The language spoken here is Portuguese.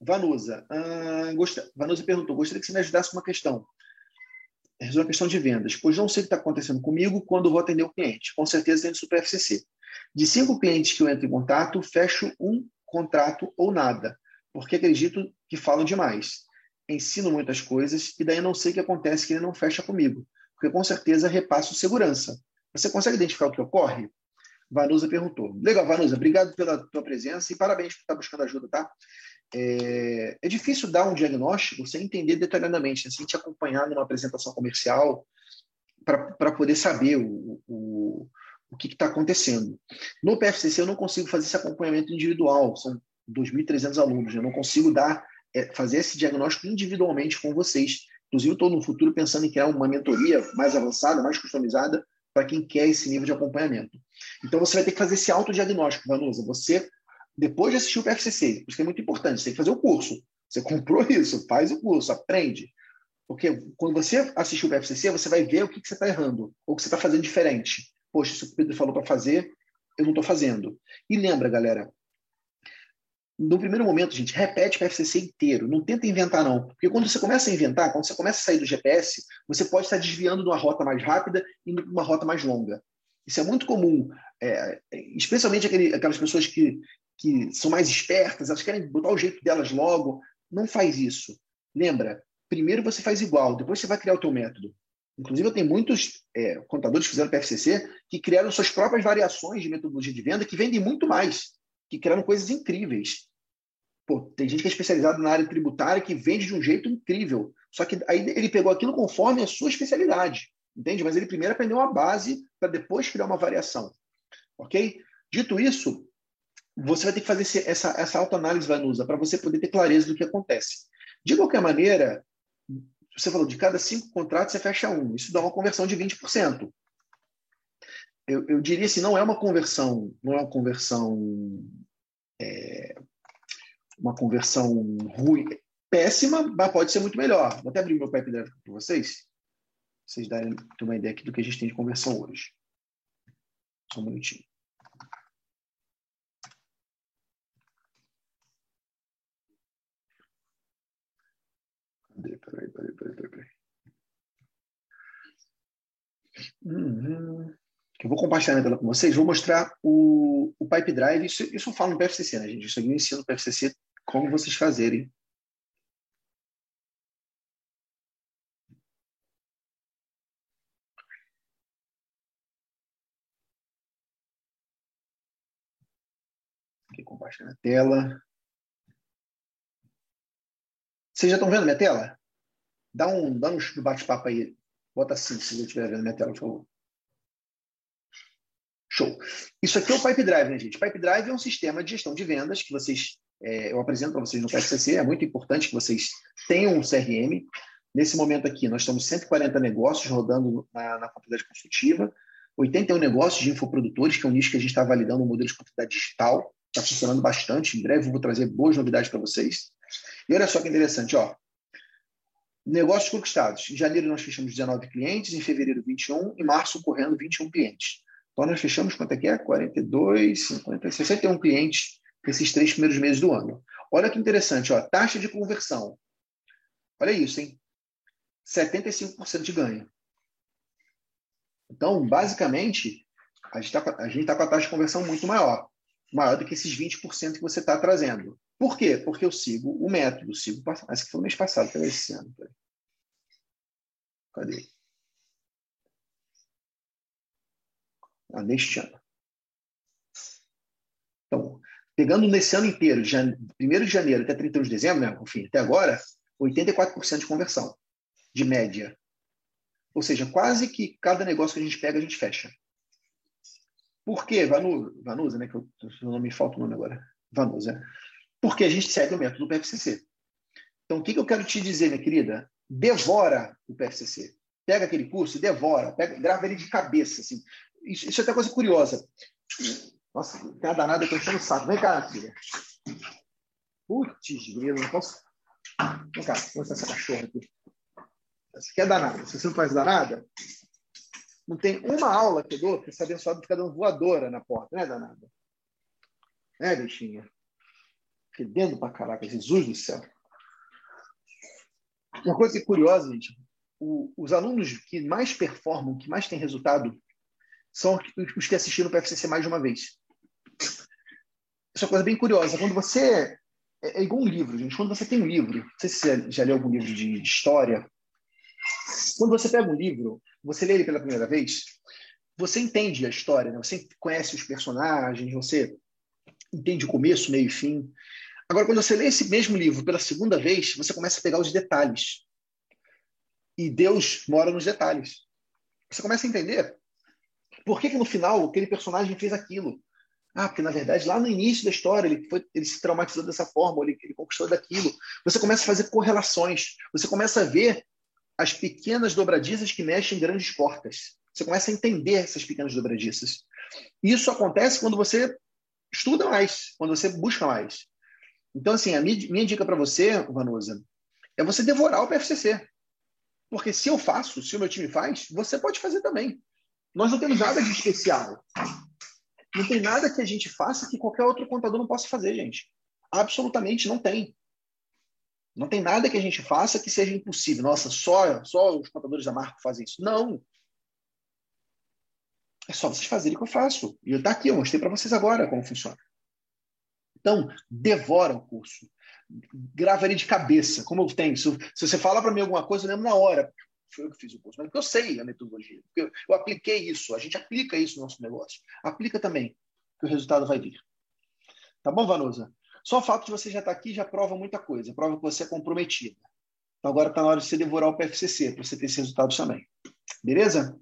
Vanusa. Uh, gost... Vanusa perguntou: gostaria que você me ajudasse com uma questão. Resolve uma questão de vendas, pois não sei o que está acontecendo comigo quando vou atender o cliente. Com certeza tem Super FCC. De cinco clientes que eu entro em contato, fecho um contrato ou nada, porque acredito que falam demais. Ensino muitas coisas e daí não sei o que acontece que ele não fecha comigo, porque com certeza repasso segurança. Você consegue identificar o que ocorre? Vanusa perguntou. Legal, Vanusa, obrigado pela tua presença e parabéns por estar buscando ajuda, tá? É, é difícil dar um diagnóstico sem entender detalhadamente, né? sem te acompanhar numa apresentação comercial para poder saber o, o, o que está acontecendo. No PFCC eu não consigo fazer esse acompanhamento individual, são 2.300 alunos, eu não consigo dar é, fazer esse diagnóstico individualmente com vocês. Inclusive, estou no futuro pensando em criar uma mentoria mais avançada, mais customizada, para quem quer esse nível de acompanhamento. Então, você vai ter que fazer esse autodiagnóstico, Vanusa. Você, depois de assistir o PFCC, isso é muito importante, você tem que fazer o curso. Você comprou isso, faz o curso, aprende. Porque quando você assistir o PFCC, você vai ver o que, que você está errando, ou o que você está fazendo diferente. Poxa, isso que o Pedro falou para fazer, eu não estou fazendo. E lembra, galera, no primeiro momento, gente, repete o PFCC inteiro. Não tenta inventar, não. Porque quando você começa a inventar, quando você começa a sair do GPS, você pode estar desviando de uma rota mais rápida e para uma rota mais longa. Isso é muito comum, é, especialmente aquele, aquelas pessoas que, que são mais espertas, elas querem botar o jeito delas logo. Não faz isso. Lembra, primeiro você faz igual, depois você vai criar o teu método. Inclusive, eu tenho muitos é, contadores que fizeram PFCC que criaram suas próprias variações de metodologia de venda que vendem muito mais, que criaram coisas incríveis. Pô, tem gente que é especializada na área tributária que vende de um jeito incrível. Só que aí ele pegou aquilo conforme a sua especialidade, entende? Mas ele primeiro aprendeu uma base para depois criar uma variação, ok? Dito isso, você vai ter que fazer essa, essa autoanálise, Vanusa, para você poder ter clareza do que acontece. De qualquer maneira, você falou, de cada cinco contratos você fecha um. Isso dá uma conversão de 20%. Eu, eu diria assim, não é uma conversão, não é uma conversão é, uma conversão ruim, péssima, mas pode ser muito melhor. Vou até abrir meu pipe drive para vocês, vocês darem uma ideia aqui do que a gente tem de conversão hoje. Só um minutinho. Cadê? Peraí, peraí, peraí, peraí. Uhum. Eu vou compartilhar a tela com vocês, vou mostrar o, o Pipe Drive. Isso, isso eu falo no PFCC, né, gente? Isso aqui eu ensino no PFCC como vocês fazerem. Aqui, compartilhando a tela. Vocês já estão vendo minha tela? Dá um, dá um bate-papo aí. Bota assim, se você estiver vendo minha tela, por favor. Show. Isso aqui é o Pipe Drive, né, gente? Pipe Drive é um sistema de gestão de vendas que vocês é, eu apresento para vocês no PSCC. É muito importante que vocês tenham um CRM. Nesse momento aqui, nós estamos 140 negócios rodando na, na contabilidade consultiva, 81 negócios de infoprodutores, que é um nicho que a gente está validando um modelo de contabilidade digital. Está funcionando bastante. Em breve eu vou trazer boas novidades para vocês. E olha só que interessante, ó. Negócios conquistados. Em janeiro nós fechamos 19 clientes, em fevereiro 21, em março correndo 21 clientes. Então nós fechamos quanto é que é? 42, 50, 61 clientes nesses três primeiros meses do ano. Olha que interessante, ó, taxa de conversão. Olha isso, hein? 75% de ganho. Então, basicamente, a gente está tá com a taxa de conversão muito maior, maior do que esses 20% que você está trazendo. Por quê? Porque eu sigo o método, sigo esse que foi o mês passado, cadê esse ano? Cadê? Ah, neste ano. Então, Pegando nesse ano inteiro, de 1 de janeiro até 31 de dezembro, né, enfim, até agora, 84% de conversão, de média. Ou seja, quase que cada negócio que a gente pega, a gente fecha. Por quê? Vanusa, Vanusa né? Que eu, não me falta o nome agora. Vanusa. Porque a gente segue o método do PFCC. Então, o que, que eu quero te dizer, minha querida? Devora o PFCC. Pega aquele curso devora. Pega, grava ele de cabeça. Assim. Isso, isso é até coisa curiosa. Nossa, tem a danada eu enchendo o saco. Vem cá, filha. Putz, grilo, não posso. Vem cá, vou mostrar essa cachorra aqui. Essa aqui é danada. Se você não faz danada, não tem uma aula que eu dou que esse abençoado fica dando voadora na porta, né, danada? É, bichinha? Fedendo pra caraca, Jesus do céu. Uma coisa é curiosa, gente, o, os alunos que mais performam, que mais têm resultado, são os que assistiram o PFCC mais de uma vez. Isso é uma coisa bem curiosa. Quando você. É, é igual um livro, gente. Quando você tem um livro, não sei se você já leu algum livro de, de história. Quando você pega um livro, você lê ele pela primeira vez, você entende a história, né? você conhece os personagens, você entende o começo, meio e fim. Agora, quando você lê esse mesmo livro pela segunda vez, você começa a pegar os detalhes. E Deus mora nos detalhes. Você começa a entender por que, que no final aquele personagem fez aquilo. Ah, porque na verdade lá no início da história ele, foi, ele se traumatizou dessa forma, ele, ele conquistou daquilo. Você começa a fazer correlações, você começa a ver as pequenas dobradiças que mexem em grandes portas. Você começa a entender essas pequenas dobradiças. Isso acontece quando você estuda mais, quando você busca mais. Então, assim, a minha, minha dica para você, Vanusa, é você devorar o PFCC. Porque se eu faço, se o meu time faz, você pode fazer também. Nós não temos nada de especial. Não tem nada que a gente faça que qualquer outro contador não possa fazer, gente. Absolutamente não tem. Não tem nada que a gente faça que seja impossível. Nossa, só, só os contadores da marca fazem isso. Não. É só vocês fazerem o que eu faço. E está aqui, eu mostrei para vocês agora como funciona. Então, devora o curso. Grava ele de cabeça, como eu tenho. Se, se você fala para mim alguma coisa, eu lembro na hora. Foi eu que fiz o curso, mas porque eu sei a metodologia. Porque eu, eu apliquei isso. A gente aplica isso no nosso negócio. Aplica também, que o resultado vai vir. Tá bom, Vanusa? Só o fato de você já estar tá aqui já prova muita coisa. Prova que você é comprometida. Então agora está na hora de você devorar o PFCC, para você ter esses resultados também. Beleza?